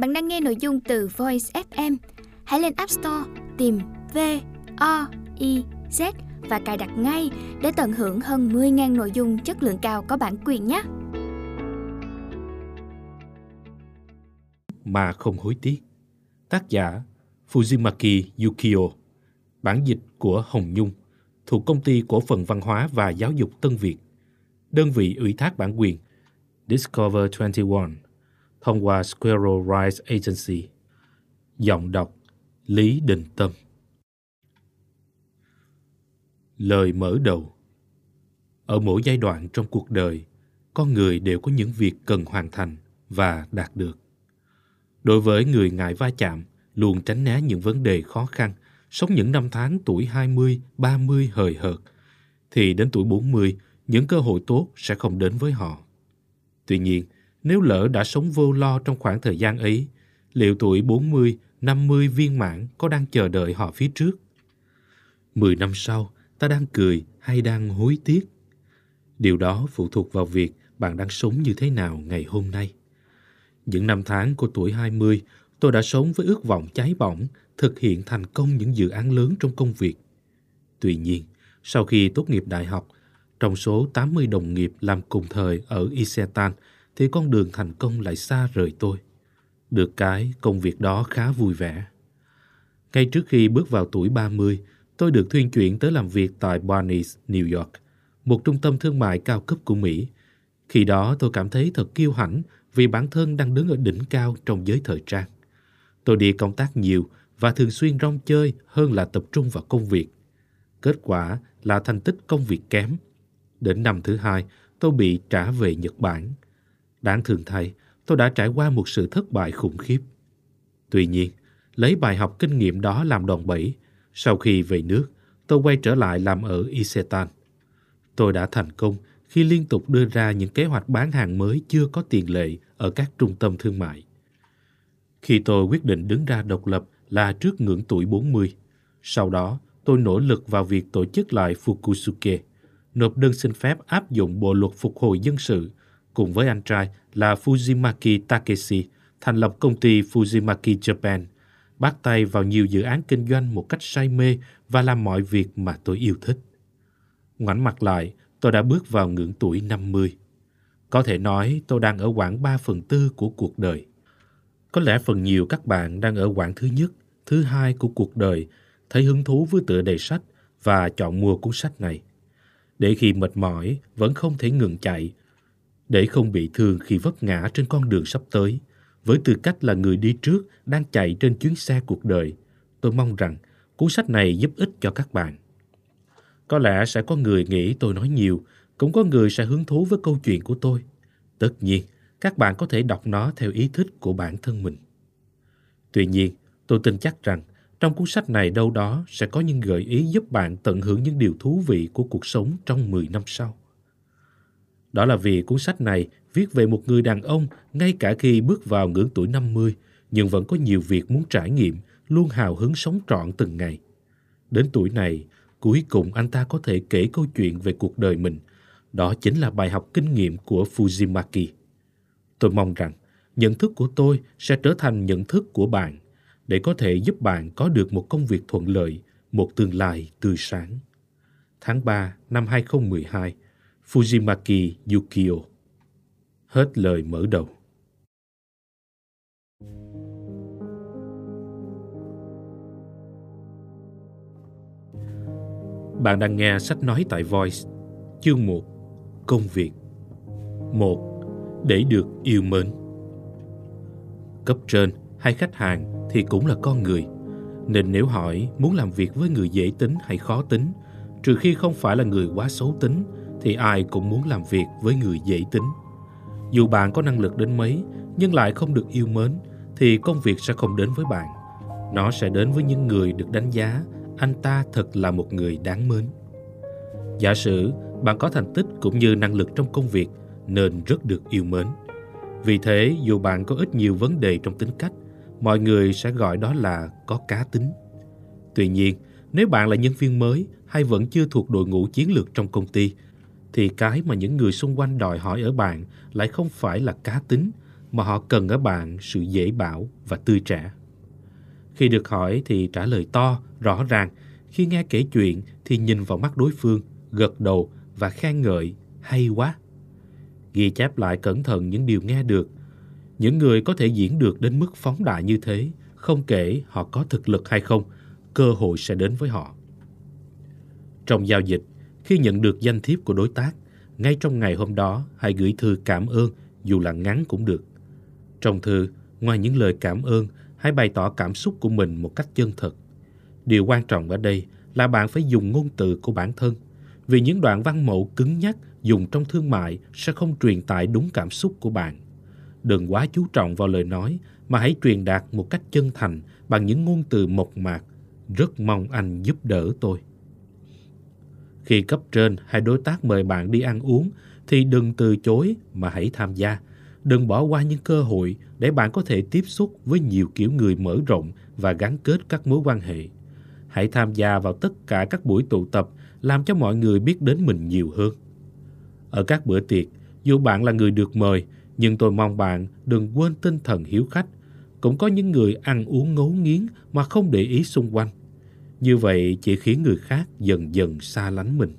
Bạn đang nghe nội dung từ Voice FM. Hãy lên App Store, tìm V O I Z và cài đặt ngay để tận hưởng hơn 10.000 nội dung chất lượng cao có bản quyền nhé. Mà không hối tiếc. Tác giả Fujimaki Yukio. Bản dịch của Hồng Nhung, thuộc công ty cổ phần văn hóa và giáo dục Tân Việt. Đơn vị ủy thác bản quyền Discover 21 thông qua Squirrel Rights Agency. Giọng đọc Lý Đình Tâm Lời mở đầu Ở mỗi giai đoạn trong cuộc đời, con người đều có những việc cần hoàn thành và đạt được. Đối với người ngại va chạm, luôn tránh né những vấn đề khó khăn, sống những năm tháng tuổi 20, 30 hời hợt, thì đến tuổi 40, những cơ hội tốt sẽ không đến với họ. Tuy nhiên, nếu lỡ đã sống vô lo trong khoảng thời gian ấy, liệu tuổi 40, 50 viên mãn có đang chờ đợi họ phía trước? Mười năm sau, ta đang cười hay đang hối tiếc? Điều đó phụ thuộc vào việc bạn đang sống như thế nào ngày hôm nay. Những năm tháng của tuổi 20, tôi đã sống với ước vọng cháy bỏng, thực hiện thành công những dự án lớn trong công việc. Tuy nhiên, sau khi tốt nghiệp đại học, trong số 80 đồng nghiệp làm cùng thời ở Isetan, thì con đường thành công lại xa rời tôi. Được cái, công việc đó khá vui vẻ. Ngay trước khi bước vào tuổi 30, tôi được thuyên chuyển tới làm việc tại Barneys, New York, một trung tâm thương mại cao cấp của Mỹ. Khi đó tôi cảm thấy thật kiêu hãnh vì bản thân đang đứng ở đỉnh cao trong giới thời trang. Tôi đi công tác nhiều và thường xuyên rong chơi hơn là tập trung vào công việc. Kết quả là thành tích công việc kém. Đến năm thứ hai, tôi bị trả về Nhật Bản. Đáng thường thay, tôi đã trải qua một sự thất bại khủng khiếp. Tuy nhiên, lấy bài học kinh nghiệm đó làm đòn bẩy, sau khi về nước, tôi quay trở lại làm ở Isetan. Tôi đã thành công khi liên tục đưa ra những kế hoạch bán hàng mới chưa có tiền lệ ở các trung tâm thương mại. Khi tôi quyết định đứng ra độc lập là trước ngưỡng tuổi 40. Sau đó, tôi nỗ lực vào việc tổ chức lại Fukusuke, nộp đơn xin phép áp dụng bộ luật phục hồi dân sự cùng với anh trai là Fujimaki Takeshi thành lập công ty Fujimaki Japan, bắt tay vào nhiều dự án kinh doanh một cách say mê và làm mọi việc mà tôi yêu thích. Ngoảnh mặt lại, tôi đã bước vào ngưỡng tuổi 50. Có thể nói tôi đang ở quãng 3 phần tư của cuộc đời. Có lẽ phần nhiều các bạn đang ở quãng thứ nhất, thứ hai của cuộc đời, thấy hứng thú với tựa đề sách và chọn mua cuốn sách này. Để khi mệt mỏi, vẫn không thể ngừng chạy, để không bị thương khi vấp ngã trên con đường sắp tới. Với tư cách là người đi trước đang chạy trên chuyến xe cuộc đời, tôi mong rằng cuốn sách này giúp ích cho các bạn. Có lẽ sẽ có người nghĩ tôi nói nhiều, cũng có người sẽ hứng thú với câu chuyện của tôi. Tất nhiên, các bạn có thể đọc nó theo ý thích của bản thân mình. Tuy nhiên, tôi tin chắc rằng trong cuốn sách này đâu đó sẽ có những gợi ý giúp bạn tận hưởng những điều thú vị của cuộc sống trong 10 năm sau. Đó là vì cuốn sách này viết về một người đàn ông ngay cả khi bước vào ngưỡng tuổi 50 nhưng vẫn có nhiều việc muốn trải nghiệm, luôn hào hứng sống trọn từng ngày. Đến tuổi này, cuối cùng anh ta có thể kể câu chuyện về cuộc đời mình. Đó chính là bài học kinh nghiệm của Fujimaki. Tôi mong rằng nhận thức của tôi sẽ trở thành nhận thức của bạn để có thể giúp bạn có được một công việc thuận lợi, một tương lai tươi sáng. Tháng 3 năm 2012, Fujimaki Yukio. Hết lời mở đầu. Bạn đang nghe sách nói tại Voice, chương 1, Công việc. 1. Để được yêu mến. Cấp trên hay khách hàng thì cũng là con người, nên nếu hỏi muốn làm việc với người dễ tính hay khó tính, trừ khi không phải là người quá xấu tính thì ai cũng muốn làm việc với người dễ tính. Dù bạn có năng lực đến mấy nhưng lại không được yêu mến thì công việc sẽ không đến với bạn. Nó sẽ đến với những người được đánh giá anh ta thật là một người đáng mến. Giả sử bạn có thành tích cũng như năng lực trong công việc nên rất được yêu mến. Vì thế, dù bạn có ít nhiều vấn đề trong tính cách, mọi người sẽ gọi đó là có cá tính. Tuy nhiên, nếu bạn là nhân viên mới hay vẫn chưa thuộc đội ngũ chiến lược trong công ty thì cái mà những người xung quanh đòi hỏi ở bạn lại không phải là cá tính mà họ cần ở bạn sự dễ bảo và tươi trẻ. Khi được hỏi thì trả lời to, rõ ràng. Khi nghe kể chuyện thì nhìn vào mắt đối phương, gật đầu và khen ngợi, hay quá. Ghi chép lại cẩn thận những điều nghe được. Những người có thể diễn được đến mức phóng đại như thế, không kể họ có thực lực hay không, cơ hội sẽ đến với họ. Trong giao dịch, khi nhận được danh thiếp của đối tác, ngay trong ngày hôm đó hãy gửi thư cảm ơn dù là ngắn cũng được. Trong thư, ngoài những lời cảm ơn, hãy bày tỏ cảm xúc của mình một cách chân thật. Điều quan trọng ở đây là bạn phải dùng ngôn từ của bản thân. Vì những đoạn văn mẫu cứng nhắc dùng trong thương mại sẽ không truyền tải đúng cảm xúc của bạn. Đừng quá chú trọng vào lời nói mà hãy truyền đạt một cách chân thành bằng những ngôn từ mộc mạc. Rất mong anh giúp đỡ tôi. Khi cấp trên hay đối tác mời bạn đi ăn uống thì đừng từ chối mà hãy tham gia. Đừng bỏ qua những cơ hội để bạn có thể tiếp xúc với nhiều kiểu người mở rộng và gắn kết các mối quan hệ. Hãy tham gia vào tất cả các buổi tụ tập làm cho mọi người biết đến mình nhiều hơn. Ở các bữa tiệc, dù bạn là người được mời, nhưng tôi mong bạn đừng quên tinh thần hiếu khách. Cũng có những người ăn uống ngấu nghiến mà không để ý xung quanh. Như vậy chỉ khiến người khác dần dần xa lánh mình.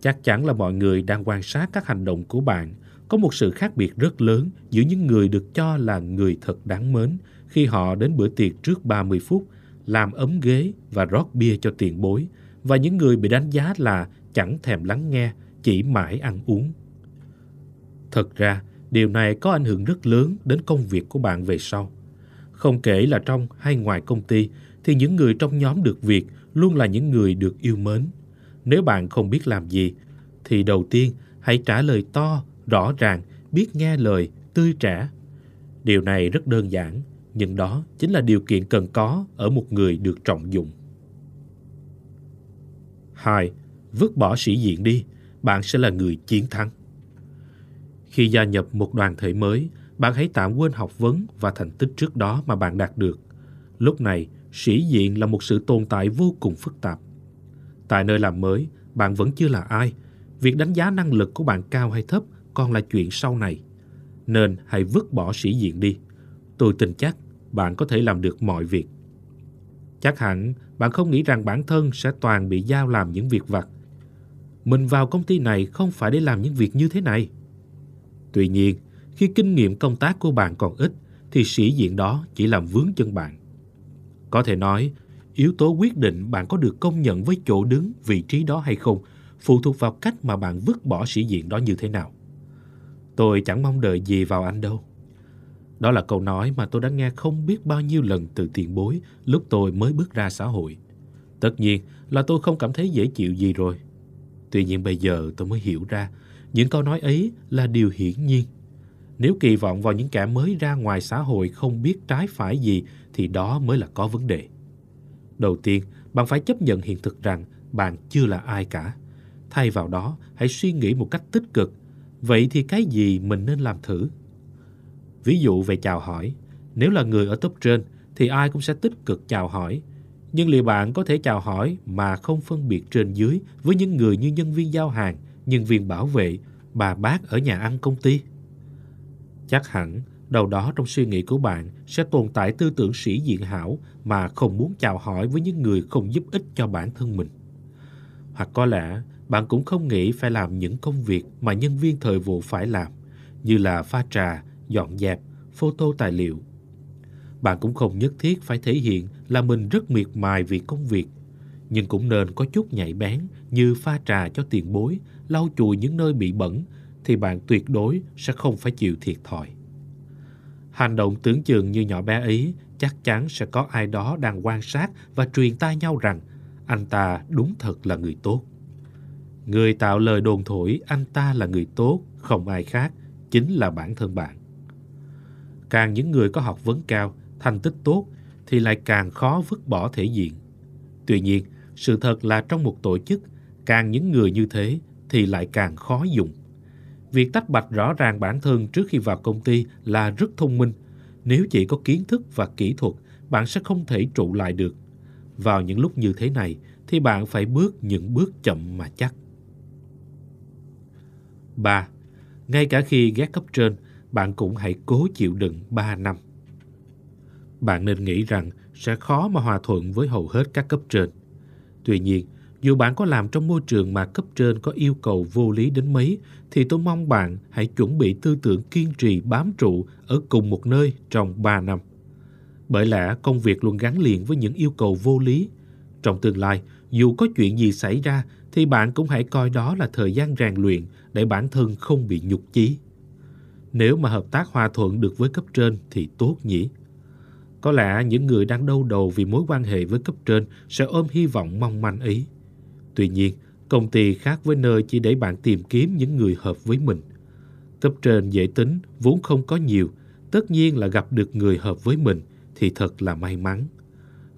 Chắc chắn là mọi người đang quan sát các hành động của bạn. Có một sự khác biệt rất lớn giữa những người được cho là người thật đáng mến khi họ đến bữa tiệc trước 30 phút, làm ấm ghế và rót bia cho tiền bối, và những người bị đánh giá là chẳng thèm lắng nghe, chỉ mãi ăn uống. Thật ra, điều này có ảnh hưởng rất lớn đến công việc của bạn về sau. Không kể là trong hay ngoài công ty, thì những người trong nhóm được việc luôn là những người được yêu mến. Nếu bạn không biết làm gì, thì đầu tiên hãy trả lời to, rõ ràng, biết nghe lời, tươi trẻ. Điều này rất đơn giản, nhưng đó chính là điều kiện cần có ở một người được trọng dụng. 2. Vứt bỏ sĩ diện đi, bạn sẽ là người chiến thắng. Khi gia nhập một đoàn thể mới, bạn hãy tạm quên học vấn và thành tích trước đó mà bạn đạt được. Lúc này, sĩ diện là một sự tồn tại vô cùng phức tạp. Tại nơi làm mới, bạn vẫn chưa là ai. Việc đánh giá năng lực của bạn cao hay thấp còn là chuyện sau này. Nên hãy vứt bỏ sĩ diện đi. Tôi tin chắc bạn có thể làm được mọi việc. Chắc hẳn bạn không nghĩ rằng bản thân sẽ toàn bị giao làm những việc vặt. Mình vào công ty này không phải để làm những việc như thế này. Tuy nhiên, khi kinh nghiệm công tác của bạn còn ít, thì sĩ diện đó chỉ làm vướng chân bạn. Có thể nói, yếu tố quyết định bạn có được công nhận với chỗ đứng, vị trí đó hay không phụ thuộc vào cách mà bạn vứt bỏ sĩ diện đó như thế nào. Tôi chẳng mong đợi gì vào anh đâu. Đó là câu nói mà tôi đã nghe không biết bao nhiêu lần từ tiền bối lúc tôi mới bước ra xã hội. Tất nhiên là tôi không cảm thấy dễ chịu gì rồi. Tuy nhiên bây giờ tôi mới hiểu ra những câu nói ấy là điều hiển nhiên. Nếu kỳ vọng vào những kẻ mới ra ngoài xã hội không biết trái phải gì thì đó mới là có vấn đề. Đầu tiên, bạn phải chấp nhận hiện thực rằng bạn chưa là ai cả. Thay vào đó, hãy suy nghĩ một cách tích cực. Vậy thì cái gì mình nên làm thử? Ví dụ về chào hỏi, nếu là người ở top trên thì ai cũng sẽ tích cực chào hỏi. Nhưng liệu bạn có thể chào hỏi mà không phân biệt trên dưới với những người như nhân viên giao hàng, nhân viên bảo vệ, bà bác ở nhà ăn công ty? Chắc hẳn đâu đó trong suy nghĩ của bạn sẽ tồn tại tư tưởng sĩ diện hảo mà không muốn chào hỏi với những người không giúp ích cho bản thân mình. Hoặc có lẽ bạn cũng không nghĩ phải làm những công việc mà nhân viên thời vụ phải làm, như là pha trà, dọn dẹp, photo tài liệu. Bạn cũng không nhất thiết phải thể hiện là mình rất miệt mài vì công việc, nhưng cũng nên có chút nhạy bén như pha trà cho tiền bối, lau chùi những nơi bị bẩn, thì bạn tuyệt đối sẽ không phải chịu thiệt thòi. Hành động tưởng chừng như nhỏ bé ấy chắc chắn sẽ có ai đó đang quan sát và truyền tai nhau rằng anh ta đúng thật là người tốt. Người tạo lời đồn thổi anh ta là người tốt, không ai khác, chính là bản thân bạn. Càng những người có học vấn cao, thành tích tốt thì lại càng khó vứt bỏ thể diện. Tuy nhiên, sự thật là trong một tổ chức, càng những người như thế thì lại càng khó dùng. Việc tách bạch rõ ràng bản thân trước khi vào công ty là rất thông minh. Nếu chỉ có kiến thức và kỹ thuật, bạn sẽ không thể trụ lại được. Vào những lúc như thế này thì bạn phải bước những bước chậm mà chắc. 3. Ngay cả khi ghét cấp trên, bạn cũng hãy cố chịu đựng 3 năm. Bạn nên nghĩ rằng sẽ khó mà hòa thuận với hầu hết các cấp trên. Tuy nhiên, dù bạn có làm trong môi trường mà cấp trên có yêu cầu vô lý đến mấy, thì tôi mong bạn hãy chuẩn bị tư tưởng kiên trì bám trụ ở cùng một nơi trong 3 năm. Bởi lẽ công việc luôn gắn liền với những yêu cầu vô lý. Trong tương lai, dù có chuyện gì xảy ra, thì bạn cũng hãy coi đó là thời gian rèn luyện để bản thân không bị nhục chí. Nếu mà hợp tác hòa thuận được với cấp trên thì tốt nhỉ. Có lẽ những người đang đau đầu vì mối quan hệ với cấp trên sẽ ôm hy vọng mong manh ấy. Tuy nhiên, công ty khác với nơi chỉ để bạn tìm kiếm những người hợp với mình. Cấp trên dễ tính, vốn không có nhiều, tất nhiên là gặp được người hợp với mình thì thật là may mắn.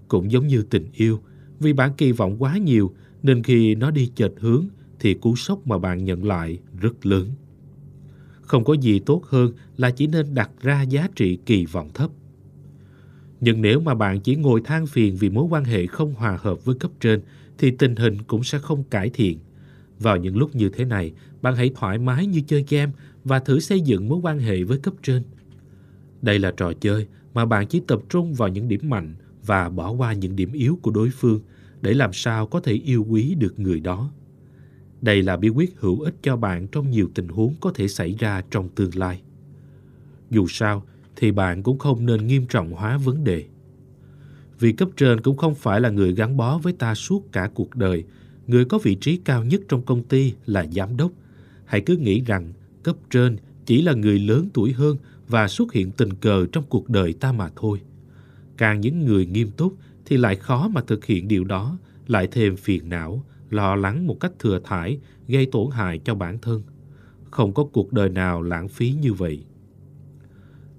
Cũng giống như tình yêu, vì bạn kỳ vọng quá nhiều nên khi nó đi chệch hướng thì cú sốc mà bạn nhận lại rất lớn. Không có gì tốt hơn là chỉ nên đặt ra giá trị kỳ vọng thấp. Nhưng nếu mà bạn chỉ ngồi than phiền vì mối quan hệ không hòa hợp với cấp trên thì tình hình cũng sẽ không cải thiện. Vào những lúc như thế này, bạn hãy thoải mái như chơi game và thử xây dựng mối quan hệ với cấp trên. Đây là trò chơi mà bạn chỉ tập trung vào những điểm mạnh và bỏ qua những điểm yếu của đối phương để làm sao có thể yêu quý được người đó. Đây là bí quyết hữu ích cho bạn trong nhiều tình huống có thể xảy ra trong tương lai. Dù sao, thì bạn cũng không nên nghiêm trọng hóa vấn đề. Vì cấp trên cũng không phải là người gắn bó với ta suốt cả cuộc đời. Người có vị trí cao nhất trong công ty là giám đốc. Hãy cứ nghĩ rằng cấp trên chỉ là người lớn tuổi hơn và xuất hiện tình cờ trong cuộc đời ta mà thôi. Càng những người nghiêm túc thì lại khó mà thực hiện điều đó, lại thêm phiền não, lo lắng một cách thừa thải, gây tổn hại cho bản thân. Không có cuộc đời nào lãng phí như vậy.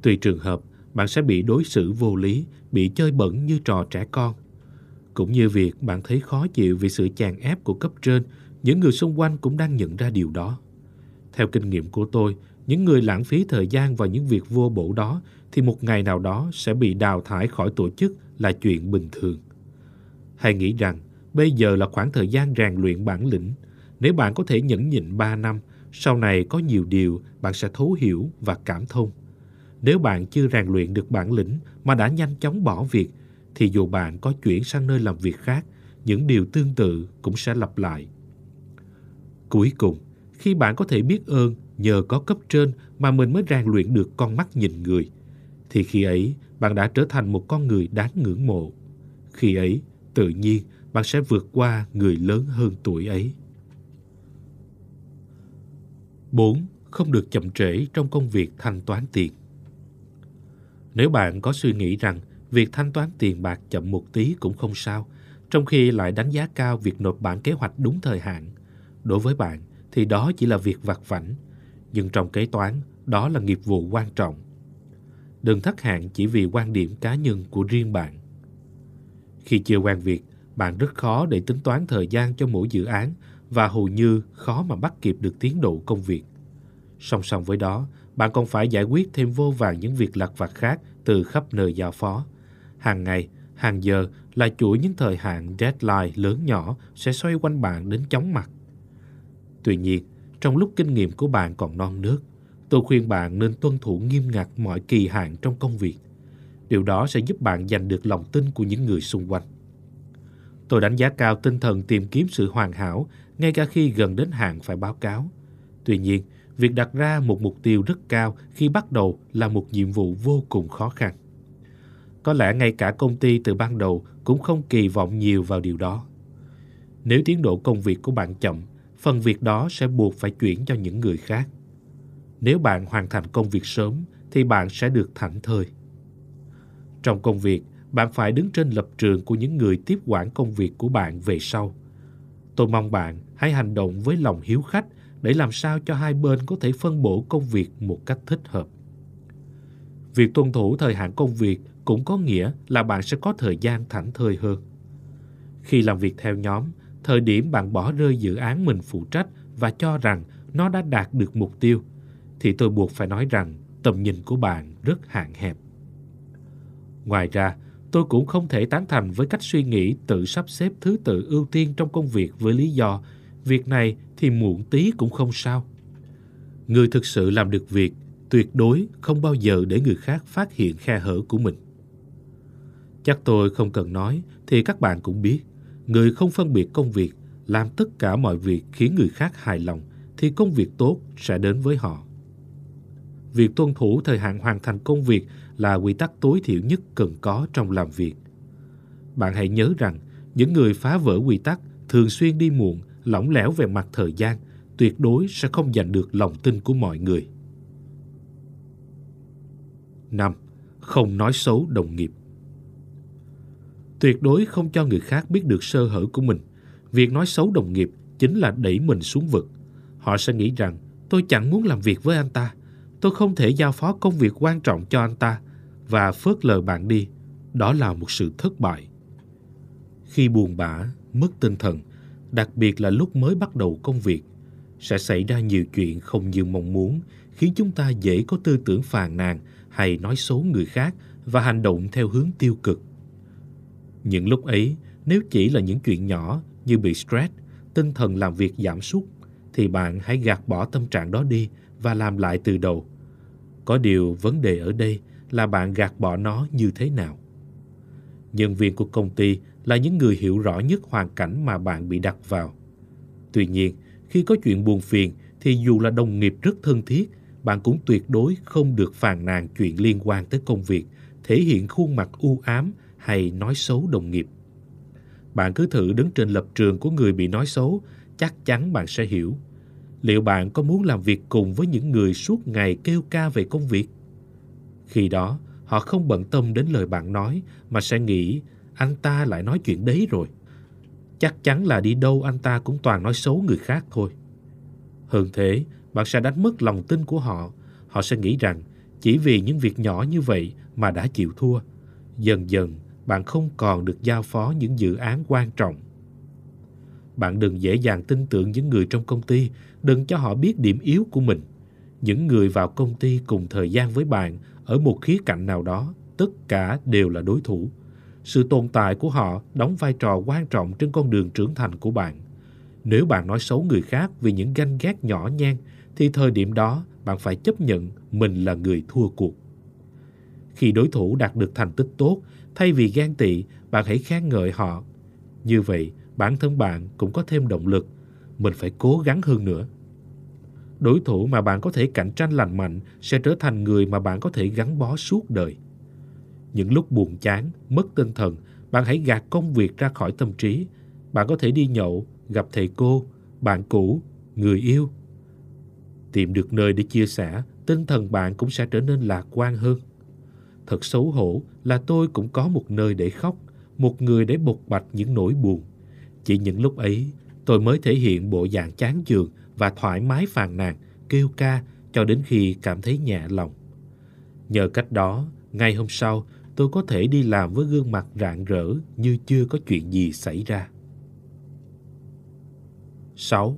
Tùy trường hợp, bạn sẽ bị đối xử vô lý, bị chơi bẩn như trò trẻ con. Cũng như việc bạn thấy khó chịu vì sự chèn ép của cấp trên, những người xung quanh cũng đang nhận ra điều đó. Theo kinh nghiệm của tôi, những người lãng phí thời gian vào những việc vô bổ đó thì một ngày nào đó sẽ bị đào thải khỏi tổ chức là chuyện bình thường. Hãy nghĩ rằng bây giờ là khoảng thời gian rèn luyện bản lĩnh. Nếu bạn có thể nhẫn nhịn 3 năm, sau này có nhiều điều bạn sẽ thấu hiểu và cảm thông. Nếu bạn chưa rèn luyện được bản lĩnh mà đã nhanh chóng bỏ việc, thì dù bạn có chuyển sang nơi làm việc khác, những điều tương tự cũng sẽ lặp lại. Cuối cùng, khi bạn có thể biết ơn nhờ có cấp trên mà mình mới rèn luyện được con mắt nhìn người, thì khi ấy bạn đã trở thành một con người đáng ngưỡng mộ. Khi ấy, tự nhiên bạn sẽ vượt qua người lớn hơn tuổi ấy. 4. Không được chậm trễ trong công việc thanh toán tiền. Nếu bạn có suy nghĩ rằng việc thanh toán tiền bạc chậm một tí cũng không sao, trong khi lại đánh giá cao việc nộp bản kế hoạch đúng thời hạn, đối với bạn thì đó chỉ là việc vặt vảnh, nhưng trong kế toán, đó là nghiệp vụ quan trọng. Đừng thất hạn chỉ vì quan điểm cá nhân của riêng bạn. Khi chưa quen việc, bạn rất khó để tính toán thời gian cho mỗi dự án và hầu như khó mà bắt kịp được tiến độ công việc. Song song với đó, bạn còn phải giải quyết thêm vô vàng những việc lặt vặt khác từ khắp nơi giao phó. Hàng ngày, hàng giờ là chuỗi những thời hạn deadline lớn nhỏ sẽ xoay quanh bạn đến chóng mặt. Tuy nhiên, trong lúc kinh nghiệm của bạn còn non nước, tôi khuyên bạn nên tuân thủ nghiêm ngặt mọi kỳ hạn trong công việc. Điều đó sẽ giúp bạn giành được lòng tin của những người xung quanh. Tôi đánh giá cao tinh thần tìm kiếm sự hoàn hảo ngay cả khi gần đến hạn phải báo cáo. Tuy nhiên, việc đặt ra một mục tiêu rất cao khi bắt đầu là một nhiệm vụ vô cùng khó khăn. Có lẽ ngay cả công ty từ ban đầu cũng không kỳ vọng nhiều vào điều đó. Nếu tiến độ công việc của bạn chậm, phần việc đó sẽ buộc phải chuyển cho những người khác. Nếu bạn hoàn thành công việc sớm thì bạn sẽ được thảnh thơi. Trong công việc, bạn phải đứng trên lập trường của những người tiếp quản công việc của bạn về sau. Tôi mong bạn hãy hành động với lòng hiếu khách để làm sao cho hai bên có thể phân bổ công việc một cách thích hợp. Việc tuân thủ thời hạn công việc cũng có nghĩa là bạn sẽ có thời gian thảnh thơi hơn. Khi làm việc theo nhóm, thời điểm bạn bỏ rơi dự án mình phụ trách và cho rằng nó đã đạt được mục tiêu, thì tôi buộc phải nói rằng tầm nhìn của bạn rất hạn hẹp. Ngoài ra, tôi cũng không thể tán thành với cách suy nghĩ tự sắp xếp thứ tự ưu tiên trong công việc với lý do việc này thì muộn tí cũng không sao. Người thực sự làm được việc tuyệt đối không bao giờ để người khác phát hiện khe hở của mình. Chắc tôi không cần nói thì các bạn cũng biết, người không phân biệt công việc, làm tất cả mọi việc khiến người khác hài lòng thì công việc tốt sẽ đến với họ. Việc tuân thủ thời hạn hoàn thành công việc là quy tắc tối thiểu nhất cần có trong làm việc. Bạn hãy nhớ rằng những người phá vỡ quy tắc thường xuyên đi muộn, lỏng lẻo về mặt thời gian, tuyệt đối sẽ không giành được lòng tin của mọi người. 5. Không nói xấu đồng nghiệp Tuyệt đối không cho người khác biết được sơ hở của mình. Việc nói xấu đồng nghiệp chính là đẩy mình xuống vực. Họ sẽ nghĩ rằng tôi chẳng muốn làm việc với anh ta. Tôi không thể giao phó công việc quan trọng cho anh ta và phớt lờ bạn đi. Đó là một sự thất bại. Khi buồn bã, mất tinh thần, đặc biệt là lúc mới bắt đầu công việc, sẽ xảy ra nhiều chuyện không như mong muốn, khiến chúng ta dễ có tư tưởng phàn nàn hay nói xấu người khác và hành động theo hướng tiêu cực. Những lúc ấy, nếu chỉ là những chuyện nhỏ như bị stress, tinh thần làm việc giảm sút, thì bạn hãy gạt bỏ tâm trạng đó đi và làm lại từ đầu. Có điều vấn đề ở đây là bạn gạt bỏ nó như thế nào. Nhân viên của công ty là những người hiểu rõ nhất hoàn cảnh mà bạn bị đặt vào. Tuy nhiên, khi có chuyện buồn phiền thì dù là đồng nghiệp rất thân thiết, bạn cũng tuyệt đối không được phàn nàn chuyện liên quan tới công việc, thể hiện khuôn mặt u ám hay nói xấu đồng nghiệp. Bạn cứ thử đứng trên lập trường của người bị nói xấu, chắc chắn bạn sẽ hiểu. Liệu bạn có muốn làm việc cùng với những người suốt ngày kêu ca về công việc? Khi đó, họ không bận tâm đến lời bạn nói mà sẽ nghĩ anh ta lại nói chuyện đấy rồi. Chắc chắn là đi đâu anh ta cũng toàn nói xấu người khác thôi. Hơn thế, bạn sẽ đánh mất lòng tin của họ. Họ sẽ nghĩ rằng chỉ vì những việc nhỏ như vậy mà đã chịu thua. Dần dần, bạn không còn được giao phó những dự án quan trọng. Bạn đừng dễ dàng tin tưởng những người trong công ty, đừng cho họ biết điểm yếu của mình. Những người vào công ty cùng thời gian với bạn ở một khía cạnh nào đó, tất cả đều là đối thủ. Sự tồn tại của họ đóng vai trò quan trọng trên con đường trưởng thành của bạn. Nếu bạn nói xấu người khác vì những ganh ghét nhỏ nhen, thì thời điểm đó bạn phải chấp nhận mình là người thua cuộc. Khi đối thủ đạt được thành tích tốt, thay vì ghen tị, bạn hãy khen ngợi họ. Như vậy, bản thân bạn cũng có thêm động lực. Mình phải cố gắng hơn nữa. Đối thủ mà bạn có thể cạnh tranh lành mạnh sẽ trở thành người mà bạn có thể gắn bó suốt đời. Những lúc buồn chán, mất tinh thần, bạn hãy gạt công việc ra khỏi tâm trí. Bạn có thể đi nhậu, gặp thầy cô, bạn cũ, người yêu. Tìm được nơi để chia sẻ, tinh thần bạn cũng sẽ trở nên lạc quan hơn. Thật xấu hổ là tôi cũng có một nơi để khóc, một người để bộc bạch những nỗi buồn. Chỉ những lúc ấy, tôi mới thể hiện bộ dạng chán chường và thoải mái phàn nàn, kêu ca cho đến khi cảm thấy nhẹ lòng. Nhờ cách đó, ngay hôm sau, tôi có thể đi làm với gương mặt rạng rỡ như chưa có chuyện gì xảy ra. 6.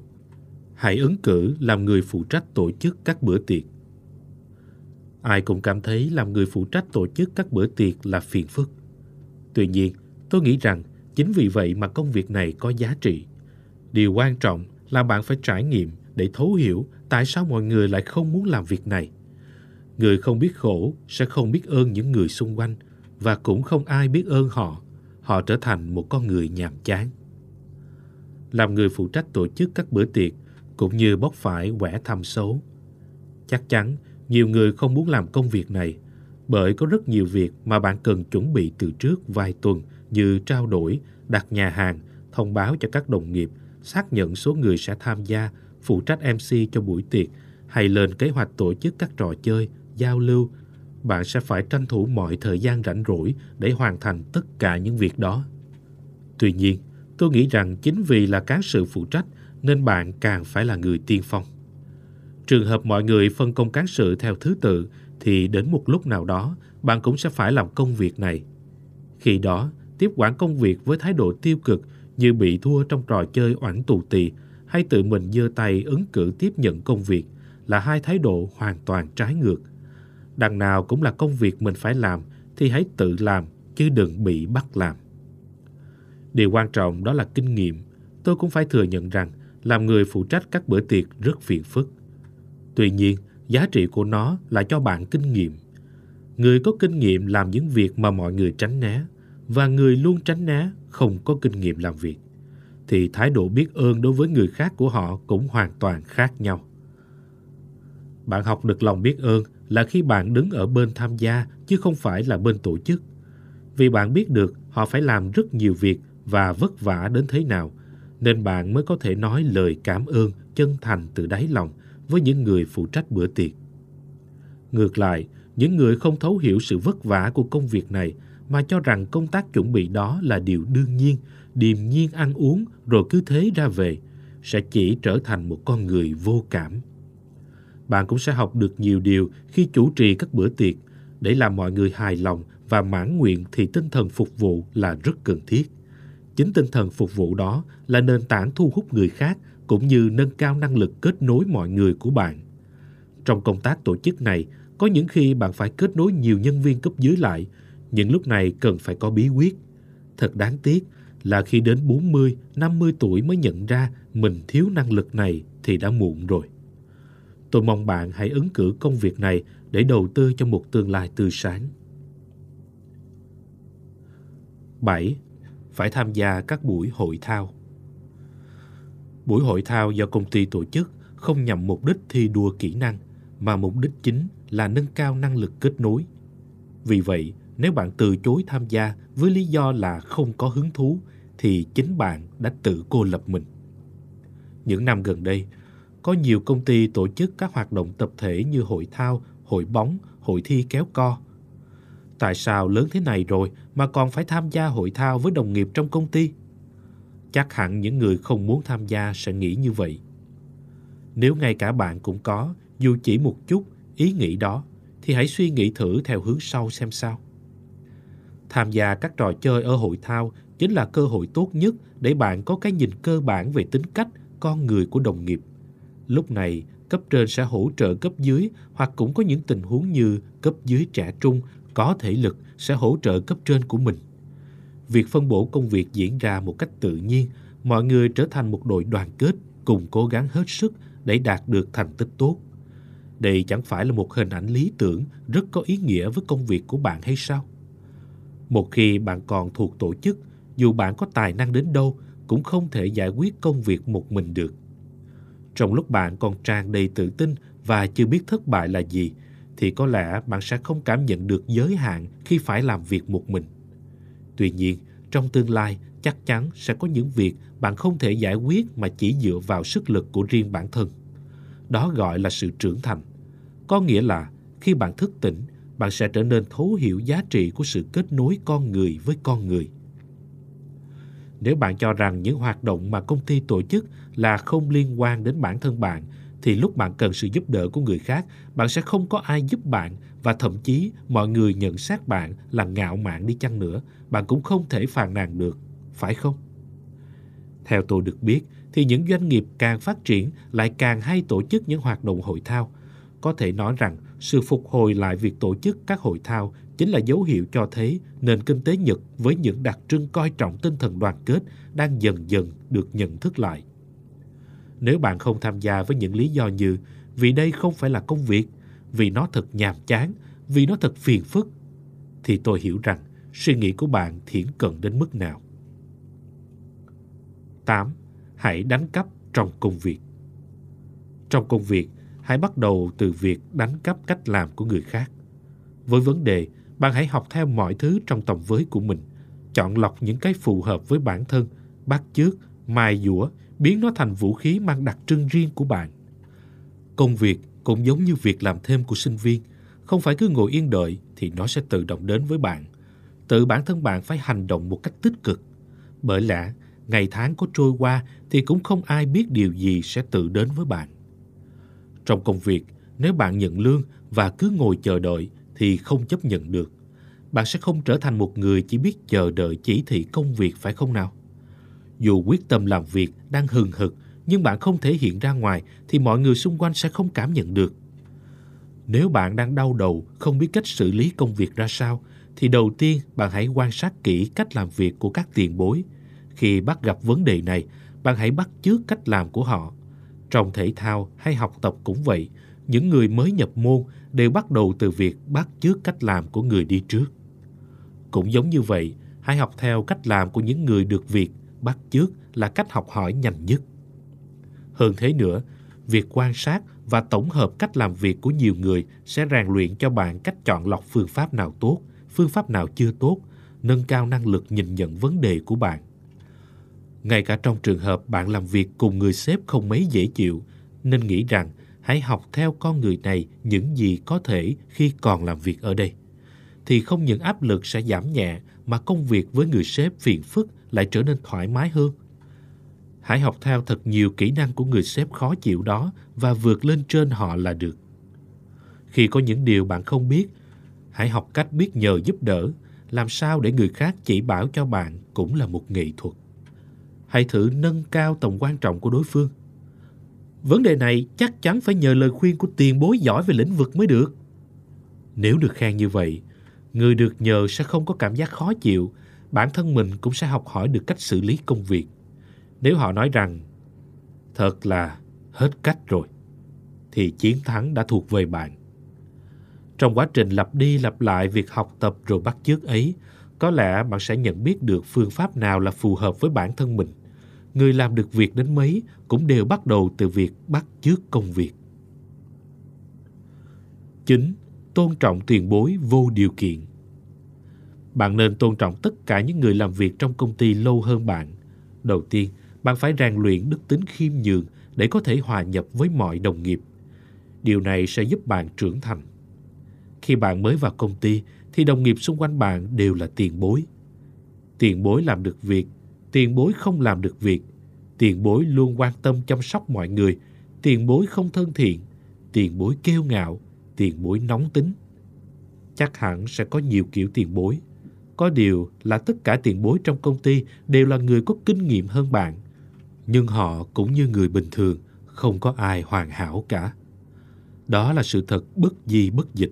Hãy ứng cử làm người phụ trách tổ chức các bữa tiệc. Ai cũng cảm thấy làm người phụ trách tổ chức các bữa tiệc là phiền phức. Tuy nhiên, tôi nghĩ rằng chính vì vậy mà công việc này có giá trị. Điều quan trọng là bạn phải trải nghiệm để thấu hiểu tại sao mọi người lại không muốn làm việc này. Người không biết khổ sẽ không biết ơn những người xung quanh và cũng không ai biết ơn họ. Họ trở thành một con người nhàm chán. Làm người phụ trách tổ chức các bữa tiệc cũng như bóc phải quẻ thăm xấu. Chắc chắn nhiều người không muốn làm công việc này bởi có rất nhiều việc mà bạn cần chuẩn bị từ trước vài tuần như trao đổi, đặt nhà hàng, thông báo cho các đồng nghiệp, xác nhận số người sẽ tham gia, phụ trách MC cho buổi tiệc hay lên kế hoạch tổ chức các trò chơi, giao lưu. Bạn sẽ phải tranh thủ mọi thời gian rảnh rỗi để hoàn thành tất cả những việc đó. Tuy nhiên, tôi nghĩ rằng chính vì là cán sự phụ trách nên bạn càng phải là người tiên phong. Trường hợp mọi người phân công cán sự theo thứ tự thì đến một lúc nào đó bạn cũng sẽ phải làm công việc này. Khi đó, tiếp quản công việc với thái độ tiêu cực như bị thua trong trò chơi oản tù tì hay tự mình giơ tay ứng cử tiếp nhận công việc là hai thái độ hoàn toàn trái ngược. Đằng nào cũng là công việc mình phải làm thì hãy tự làm chứ đừng bị bắt làm. Điều quan trọng đó là kinh nghiệm. Tôi cũng phải thừa nhận rằng làm người phụ trách các bữa tiệc rất phiền phức. Tuy nhiên, Giá trị của nó là cho bạn kinh nghiệm. Người có kinh nghiệm làm những việc mà mọi người tránh né và người luôn tránh né không có kinh nghiệm làm việc thì thái độ biết ơn đối với người khác của họ cũng hoàn toàn khác nhau. Bạn học được lòng biết ơn là khi bạn đứng ở bên tham gia chứ không phải là bên tổ chức. Vì bạn biết được họ phải làm rất nhiều việc và vất vả đến thế nào, nên bạn mới có thể nói lời cảm ơn chân thành từ đáy lòng với những người phụ trách bữa tiệc. Ngược lại, những người không thấu hiểu sự vất vả của công việc này mà cho rằng công tác chuẩn bị đó là điều đương nhiên, điềm nhiên ăn uống rồi cứ thế ra về, sẽ chỉ trở thành một con người vô cảm. Bạn cũng sẽ học được nhiều điều khi chủ trì các bữa tiệc để làm mọi người hài lòng và mãn nguyện thì tinh thần phục vụ là rất cần thiết. Chính tinh thần phục vụ đó là nền tảng thu hút người khác cũng như nâng cao năng lực kết nối mọi người của bạn. Trong công tác tổ chức này, có những khi bạn phải kết nối nhiều nhân viên cấp dưới lại, những lúc này cần phải có bí quyết. Thật đáng tiếc là khi đến 40, 50 tuổi mới nhận ra mình thiếu năng lực này thì đã muộn rồi. Tôi mong bạn hãy ứng cử công việc này để đầu tư cho một tương lai tươi sáng. 7. Phải tham gia các buổi hội thao. Buổi hội thao do công ty tổ chức không nhằm mục đích thi đua kỹ năng, mà mục đích chính là nâng cao năng lực kết nối. Vì vậy, nếu bạn từ chối tham gia với lý do là không có hứng thú, thì chính bạn đã tự cô lập mình. Những năm gần đây, có nhiều công ty tổ chức các hoạt động tập thể như hội thao, hội bóng, hội thi kéo co. Tại sao lớn thế này rồi mà còn phải tham gia hội thao với đồng nghiệp trong công ty? Chắc hẳn những người không muốn tham gia sẽ nghĩ như vậy. Nếu ngay cả bạn cũng có, dù chỉ một chút, ý nghĩ đó, thì hãy suy nghĩ thử theo hướng sau xem sao. Tham gia các trò chơi ở hội thao chính là cơ hội tốt nhất để bạn có cái nhìn cơ bản về tính cách, con người của đồng nghiệp. Lúc này, cấp trên sẽ hỗ trợ cấp dưới hoặc cũng có những tình huống như cấp dưới trẻ trung có thể lực sẽ hỗ trợ cấp trên của mình. Việc phân bổ công việc diễn ra một cách tự nhiên, mọi người trở thành một đội đoàn kết cùng cố gắng hết sức để đạt được thành tích tốt. Đây chẳng phải là một hình ảnh lý tưởng rất có ý nghĩa với công việc của bạn hay sao? Một khi bạn còn thuộc tổ chức, dù bạn có tài năng đến đâu cũng không thể giải quyết công việc một mình được. Trong lúc bạn còn tràn đầy tự tin và chưa biết thất bại là gì, thì có lẽ bạn sẽ không cảm nhận được giới hạn khi phải làm việc một mình. Tuy nhiên, trong tương lai chắc chắn sẽ có những việc bạn không thể giải quyết mà chỉ dựa vào sức lực của riêng bản thân. Đó gọi là sự trưởng thành. Có nghĩa là khi bạn thức tỉnh, bạn sẽ trở nên thấu hiểu giá trị của sự kết nối con người với con người. Nếu bạn cho rằng những hoạt động mà công ty tổ chức là không liên quan đến bản thân bạn, thì lúc bạn cần sự giúp đỡ của người khác, bạn sẽ không có ai giúp bạn và thậm chí mọi người nhận xét bạn là ngạo mạn đi chăng nữa, bạn cũng không thể phàn nàn được, phải không? Theo tôi được biết, thì những doanh nghiệp càng phát triển lại càng hay tổ chức những hoạt động hội thao. Có thể nói rằng sự phục hồi lại việc tổ chức các hội thao chính là dấu hiệu cho thấy nền kinh tế Nhật với những đặc trưng coi trọng tinh thần đoàn kết đang dần dần được nhận thức lại. Nếu bạn không tham gia với những lý do như vì đây không phải là công việc, vì nó thật nhàm chán, vì nó thật phiền phức, thì tôi hiểu rằng suy nghĩ của bạn thiển cận đến mức nào. 8. Hãy đánh cắp trong công việc. Trong công việc, hãy bắt đầu từ việc đánh cắp cách làm của người khác. Với vấn đề, bạn hãy học theo mọi thứ trong tầm với của mình, chọn lọc những cái phù hợp với bản thân, bắt chước, mài dũa, biến nó thành vũ khí mang đặc trưng riêng của bạn. Công việc cũng giống như việc làm thêm của sinh viên, không phải cứ ngồi yên đợi thì nó sẽ tự động đến với bạn. Tự bản thân bạn phải hành động một cách tích cực. Bởi lẽ, ngày tháng có trôi qua thì cũng không ai biết điều gì sẽ tự đến với bạn. Trong công việc, nếu bạn nhận lương và cứ ngồi chờ đợi thì không chấp nhận được. Bạn sẽ không trở thành một người chỉ biết chờ đợi chỉ thị công việc phải không nào? Dù quyết tâm làm việc đang hừng hực nhưng bạn không thể hiện ra ngoài thì mọi người xung quanh sẽ không cảm nhận được. Nếu bạn đang đau đầu không biết cách xử lý công việc ra sao thì đầu tiên bạn hãy quan sát kỹ cách làm việc của các tiền bối. Khi bắt gặp vấn đề này, bạn hãy bắt chước cách làm của họ. Trong thể thao hay học tập cũng vậy, những người mới nhập môn đều bắt đầu từ việc bắt chước cách làm của người đi trước. Cũng giống như vậy, hãy học theo cách làm của những người được việc bắt chước là cách học hỏi nhanh nhất. Hơn thế nữa, việc quan sát và tổng hợp cách làm việc của nhiều người sẽ rèn luyện cho bạn cách chọn lọc phương pháp nào tốt, phương pháp nào chưa tốt, nâng cao năng lực nhìn nhận vấn đề của bạn. Ngay cả trong trường hợp bạn làm việc cùng người sếp không mấy dễ chịu, nên nghĩ rằng hãy học theo con người này những gì có thể khi còn làm việc ở đây. Thì không những áp lực sẽ giảm nhẹ mà công việc với người sếp phiền phức lại trở nên thoải mái hơn. Hãy học theo thật nhiều kỹ năng của người sếp khó chịu đó và vượt lên trên họ là được. Khi có những điều bạn không biết, hãy học cách biết nhờ giúp đỡ, làm sao để người khác chỉ bảo cho bạn cũng là một nghệ thuật. Hãy thử nâng cao tầm quan trọng của đối phương. Vấn đề này chắc chắn phải nhờ lời khuyên của tiền bối giỏi về lĩnh vực mới được. Nếu được khen như vậy, người được nhờ sẽ không có cảm giác khó chịu, bản thân mình cũng sẽ học hỏi được cách xử lý công việc. Nếu họ nói rằng thật là hết cách rồi, thì chiến thắng đã thuộc về bạn. Trong quá trình lặp đi lặp lại việc học tập rồi bắt chước ấy, có lẽ bạn sẽ nhận biết được phương pháp nào là phù hợp với bản thân mình. Người làm được việc đến mấy cũng đều bắt đầu từ việc bắt chước công việc. 9. Tôn trọng tiền bối vô điều kiện Bạn nên tôn trọng tất cả những người làm việc trong công ty lâu hơn bạn. Đầu tiên, bạn phải rèn luyện đức tính khiêm nhường để có thể hòa nhập với mọi đồng nghiệp. Điều này sẽ giúp bạn trưởng thành. Khi bạn mới vào công ty thì đồng nghiệp xung quanh bạn đều là tiền bối. Tiền bối làm được việc, tiền bối không làm được việc. Tiền bối luôn quan tâm chăm sóc mọi người, tiền bối không thân thiện, tiền bối kêu ngạo, tiền bối nóng tính. Chắc hẳn sẽ có nhiều kiểu tiền bối. Có điều là tất cả tiền bối trong công ty đều là người có kinh nghiệm hơn bạn. Nhưng họ cũng như người bình thường, không có ai hoàn hảo cả. Đó là sự thật bất di bất dịch.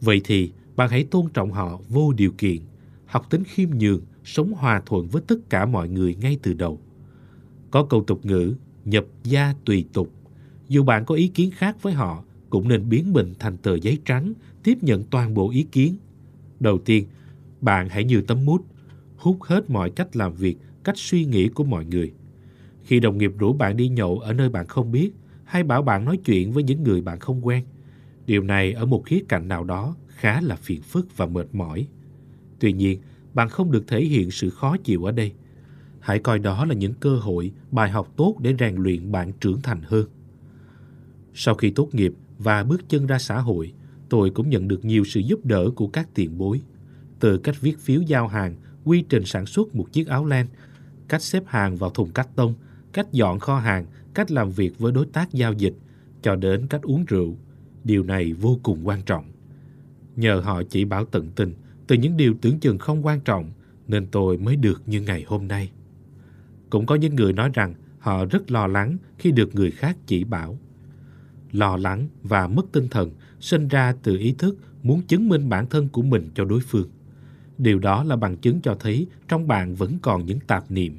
Vậy thì bạn hãy tôn trọng họ vô điều kiện, học tính khiêm nhường, sống hòa thuận với tất cả mọi người ngay từ đầu. Có câu tục ngữ, nhập gia tùy tục. Dù bạn có ý kiến khác với họ, cũng nên biến mình thành tờ giấy trắng, tiếp nhận toàn bộ ý kiến. Đầu tiên, bạn hãy như tấm mút, hút hết mọi cách làm việc, cách suy nghĩ của mọi người. Khi đồng nghiệp rủ bạn đi nhậu ở nơi bạn không biết, hay bảo bạn nói chuyện với những người bạn không quen, điều này ở một khía cạnh nào đó khá là phiền phức và mệt mỏi. Tuy nhiên, bạn không được thể hiện sự khó chịu ở đây. Hãy coi đó là những cơ hội, bài học tốt để rèn luyện bạn trưởng thành hơn. Sau khi tốt nghiệp và bước chân ra xã hội, tôi cũng nhận được nhiều sự giúp đỡ của các tiền bối. Từ cách viết phiếu giao hàng, quy trình sản xuất một chiếc áo len, cách xếp hàng vào thùng cắt tông, cách dọn kho hàng, cách làm việc với đối tác giao dịch, cho đến cách uống rượu. Điều này vô cùng quan trọng. Nhờ họ chỉ bảo tận tình từ những điều tưởng chừng không quan trọng nên tôi mới được như ngày hôm nay. Cũng có những người nói rằng họ rất lo lắng khi được người khác chỉ bảo. Lo lắng và mất tinh thần sinh ra từ ý thức muốn chứng minh bản thân của mình cho đối phương. Điều đó là bằng chứng cho thấy trong bạn vẫn còn những tạp niệm.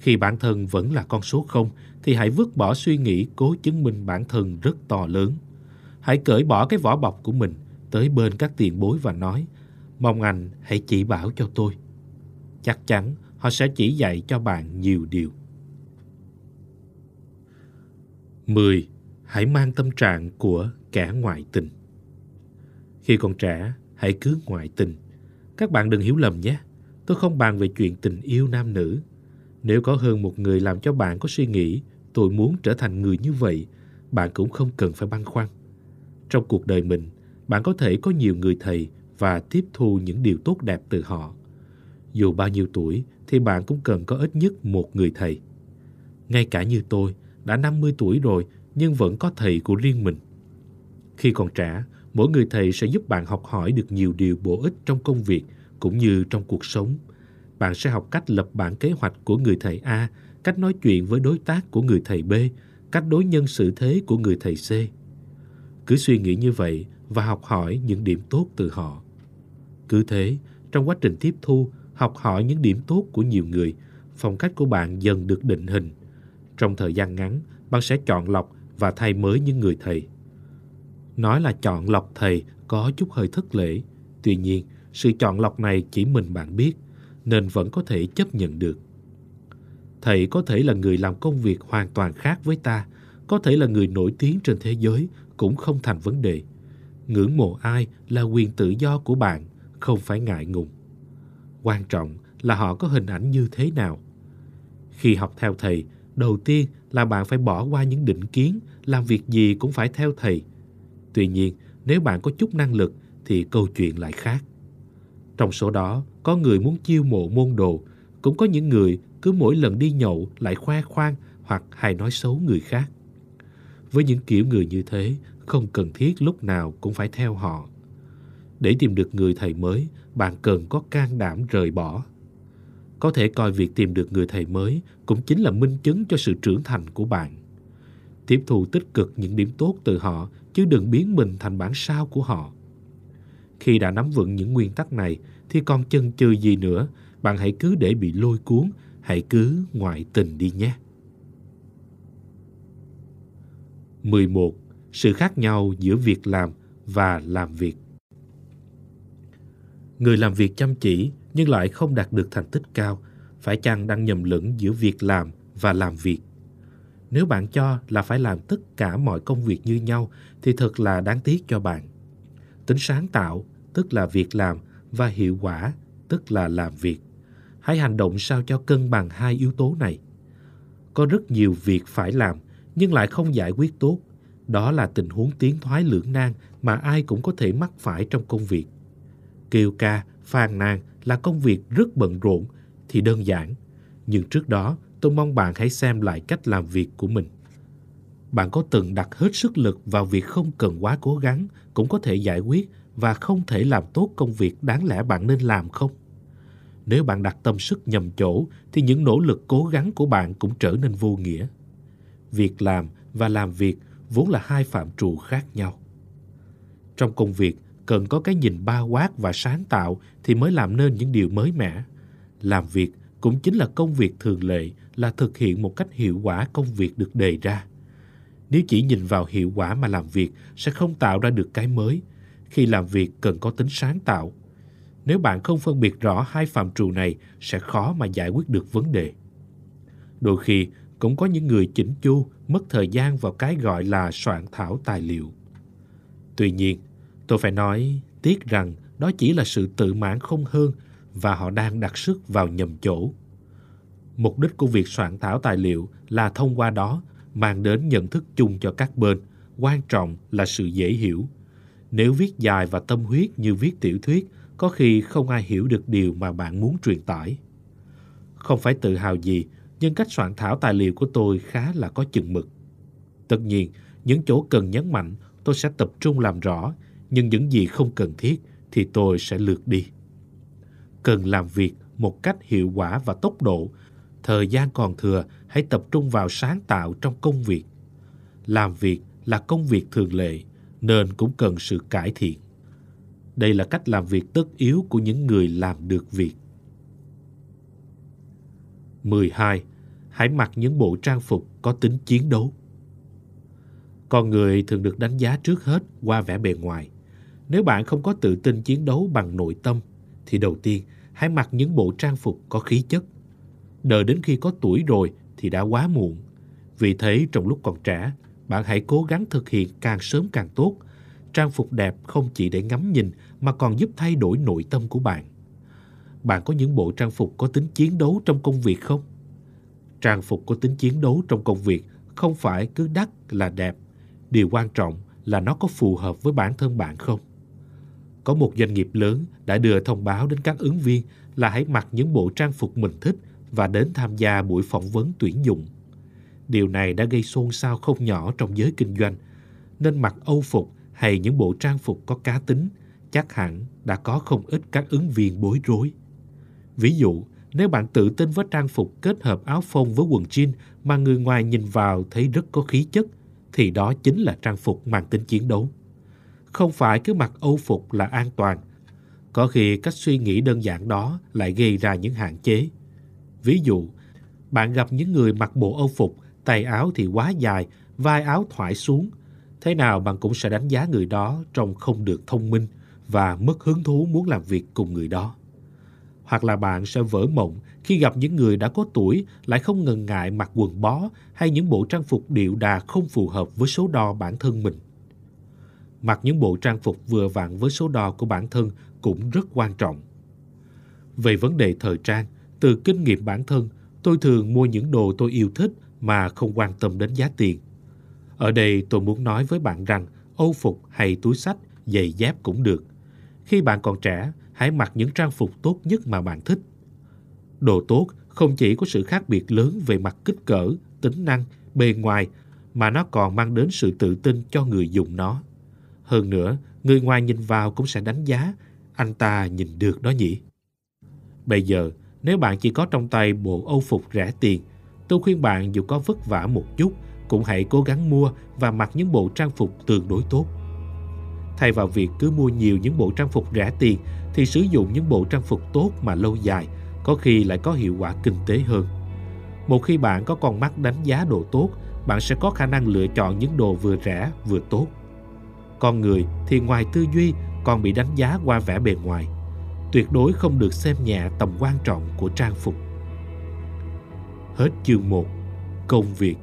Khi bản thân vẫn là con số không, thì hãy vứt bỏ suy nghĩ cố chứng minh bản thân rất to lớn. Hãy cởi bỏ cái vỏ bọc của mình tới bên các tiền bối và nói mong anh hãy chỉ bảo cho tôi. Chắc chắn họ sẽ chỉ dạy cho bạn nhiều điều. 10. Hãy mang tâm trạng của kẻ ngoại tình. Khi còn trẻ, hãy cứ ngoại tình. Các bạn đừng hiểu lầm nhé. Tôi không bàn về chuyện tình yêu nam nữ. Nếu có hơn một người làm cho bạn có suy nghĩ tôi muốn trở thành người như vậy, bạn cũng không cần phải băn khoăn. Trong cuộc đời mình, bạn có thể có nhiều người thầy và tiếp thu những điều tốt đẹp từ họ. Dù bao nhiêu tuổi thì bạn cũng cần có ít nhất một người thầy. Ngay cả như tôi, đã 50 tuổi rồi nhưng vẫn có thầy của riêng mình. Khi còn trẻ, mỗi người thầy sẽ giúp bạn học hỏi được nhiều điều bổ ích trong công việc cũng như trong cuộc sống. Bạn sẽ học cách lập bản kế hoạch của người thầy A, cách nói chuyện với đối tác của người thầy B, cách đối nhân xử thế của người thầy C. Cứ suy nghĩ như vậy và học hỏi những điểm tốt từ họ. Cứ thế, trong quá trình tiếp thu, học hỏi những điểm tốt của nhiều người, phong cách của bạn dần được định hình. Trong thời gian ngắn, bạn sẽ chọn lọc và thay mới những người thầy. Nói là chọn lọc thầy có chút hơi thất lễ. Tuy nhiên, sự chọn lọc này chỉ mình bạn biết, nên vẫn có thể chấp nhận được. Thầy có thể là người làm công việc hoàn toàn khác với ta, có thể là người nổi tiếng trên thế giới, cũng không thành vấn đề. Ngưỡng mộ ai là quyền tự do của bạn, không phải ngại ngùng. Quan trọng là họ có hình ảnh như thế nào. Khi học theo thầy, đầu tiên là bạn phải bỏ qua những định kiến, làm việc gì cũng phải theo thầy. Tuy nhiên, nếu bạn có chút năng lực thì câu chuyện lại khác. Trong số đó, có người muốn chiêu mộ môn đồ, cũng có những người cứ mỗi lần đi nhậu lại khoe khoang hoặc hay nói xấu người khác. Với những kiểu người như thế, không cần thiết lúc nào cũng phải theo họ. Để tìm được người thầy mới, bạn cần có can đảm rời bỏ. Có thể coi việc tìm được người thầy mới cũng chính là minh chứng cho sự trưởng thành của bạn. Tiếp thu tích cực những điểm tốt từ họ, chứ đừng biến mình thành bản sao của họ. Khi đã nắm vững những nguyên tắc này, thì còn chân chừ gì nữa, bạn hãy cứ để bị lôi cuốn, hãy cứ ngoại tình đi nhé. 11. Sự khác nhau giữa việc làm và làm việc Người làm việc chăm chỉ nhưng lại không đạt được thành tích cao, phải chăng đang nhầm lẫn giữa việc làm và làm việc? Nếu bạn cho là phải làm tất cả mọi công việc như nhau thì thật là đáng tiếc cho bạn. Tính sáng tạo, tức là việc làm, và hiệu quả, tức là làm việc. Hãy hành động sao cho cân bằng hai yếu tố này. Có rất nhiều việc phải làm nhưng lại không giải quyết tốt. Đó là tình huống tiến thoái lưỡng nan mà ai cũng có thể mắc phải trong công việc. Kêu ca, phàn nàn là công việc rất bận rộn thì đơn giản. Nhưng trước đó, tôi mong bạn hãy xem lại cách làm việc của mình. Bạn có từng đặt hết sức lực vào việc không cần quá cố gắng cũng có thể giải quyết và không thể làm tốt công việc đáng lẽ bạn nên làm không? Nếu bạn đặt tâm sức nhầm chỗ thì những nỗ lực cố gắng của bạn cũng trở nên vô nghĩa. Việc làm và làm việc vốn là hai phạm trù khác nhau. Trong công việc, cần có cái nhìn bao quát và sáng tạo thì mới làm nên những điều mới mẻ. Làm việc cũng chính là công việc thường lệ, là thực hiện một cách hiệu quả công việc được đề ra. Nếu chỉ nhìn vào hiệu quả mà làm việc sẽ không tạo ra được cái mới. Khi làm việc cần có tính sáng tạo. Nếu bạn không phân biệt rõ hai phạm trù này sẽ khó mà giải quyết được vấn đề. Đôi khi cũng có những người chỉnh chu mất thời gian vào cái gọi là soạn thảo tài liệu. Tuy nhiên, tôi phải nói tiếc rằng đó chỉ là sự tự mãn không hơn và họ đang đặt sức vào nhầm chỗ. Mục đích của việc soạn thảo tài liệu là thông qua đó mang đến nhận thức chung cho các bên, quan trọng là sự dễ hiểu. Nếu viết dài và tâm huyết như viết tiểu thuyết, có khi không ai hiểu được điều mà bạn muốn truyền tải. Không phải tự hào gì, nhưng cách soạn thảo tài liệu của tôi khá là có chừng mực. Tất nhiên, những chỗ cần nhấn mạnh tôi sẽ tập trung làm rõ, nhưng những gì không cần thiết thì tôi sẽ lược đi. Cần làm việc một cách hiệu quả và tốc độ thời gian còn thừa hãy tập trung vào sáng tạo trong công việc. Làm việc là công việc thường lệ, nên cũng cần sự cải thiện. Đây là cách làm việc tất yếu của những người làm được việc. 12. Hãy mặc những bộ trang phục có tính chiến đấu. Con người thường được đánh giá trước hết qua vẻ bề ngoài. Nếu bạn không có tự tin chiến đấu bằng nội tâm, thì đầu tiên hãy mặc những bộ trang phục có khí chất đợi đến khi có tuổi rồi thì đã quá muộn. Vì thế trong lúc còn trẻ, bạn hãy cố gắng thực hiện càng sớm càng tốt. Trang phục đẹp không chỉ để ngắm nhìn mà còn giúp thay đổi nội tâm của bạn. Bạn có những bộ trang phục có tính chiến đấu trong công việc không? Trang phục có tính chiến đấu trong công việc không phải cứ đắt là đẹp. Điều quan trọng là nó có phù hợp với bản thân bạn không? Có một doanh nghiệp lớn đã đưa thông báo đến các ứng viên là hãy mặc những bộ trang phục mình thích và đến tham gia buổi phỏng vấn tuyển dụng. Điều này đã gây xôn xao không nhỏ trong giới kinh doanh, nên mặc âu phục hay những bộ trang phục có cá tính chắc hẳn đã có không ít các ứng viên bối rối. Ví dụ, nếu bạn tự tin với trang phục kết hợp áo phông với quần jean mà người ngoài nhìn vào thấy rất có khí chất, thì đó chính là trang phục mang tính chiến đấu. Không phải cứ mặc âu phục là an toàn. Có khi cách suy nghĩ đơn giản đó lại gây ra những hạn chế. Ví dụ, bạn gặp những người mặc bộ âu phục, tay áo thì quá dài, vai áo thoải xuống. thế nào bạn cũng sẽ đánh giá người đó trông không được thông minh và mất hứng thú muốn làm việc cùng người đó. Hoặc là bạn sẽ vỡ mộng khi gặp những người đã có tuổi lại không ngần ngại mặc quần bó hay những bộ trang phục điệu đà không phù hợp với số đo bản thân mình. Mặc những bộ trang phục vừa vặn với số đo của bản thân cũng rất quan trọng. Về vấn đề thời trang, từ kinh nghiệm bản thân, tôi thường mua những đồ tôi yêu thích mà không quan tâm đến giá tiền. Ở đây tôi muốn nói với bạn rằng âu phục hay túi sách, giày dép cũng được. Khi bạn còn trẻ, hãy mặc những trang phục tốt nhất mà bạn thích. Đồ tốt không chỉ có sự khác biệt lớn về mặt kích cỡ, tính năng, bề ngoài, mà nó còn mang đến sự tự tin cho người dùng nó. Hơn nữa, người ngoài nhìn vào cũng sẽ đánh giá, anh ta nhìn được đó nhỉ. Bây giờ, nếu bạn chỉ có trong tay bộ âu phục rẻ tiền, tôi khuyên bạn dù có vất vả một chút, cũng hãy cố gắng mua và mặc những bộ trang phục tương đối tốt. Thay vào việc cứ mua nhiều những bộ trang phục rẻ tiền thì sử dụng những bộ trang phục tốt mà lâu dài có khi lại có hiệu quả kinh tế hơn. Một khi bạn có con mắt đánh giá đồ tốt, bạn sẽ có khả năng lựa chọn những đồ vừa rẻ vừa tốt. Con người thì ngoài tư duy, còn bị đánh giá qua vẻ bề ngoài. Tuyệt đối không được xem nhẹ tầm quan trọng của trang phục. Hết chương 1. Công việc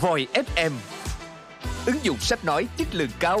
Voi FM Ứng dụng sách nói chất lượng cao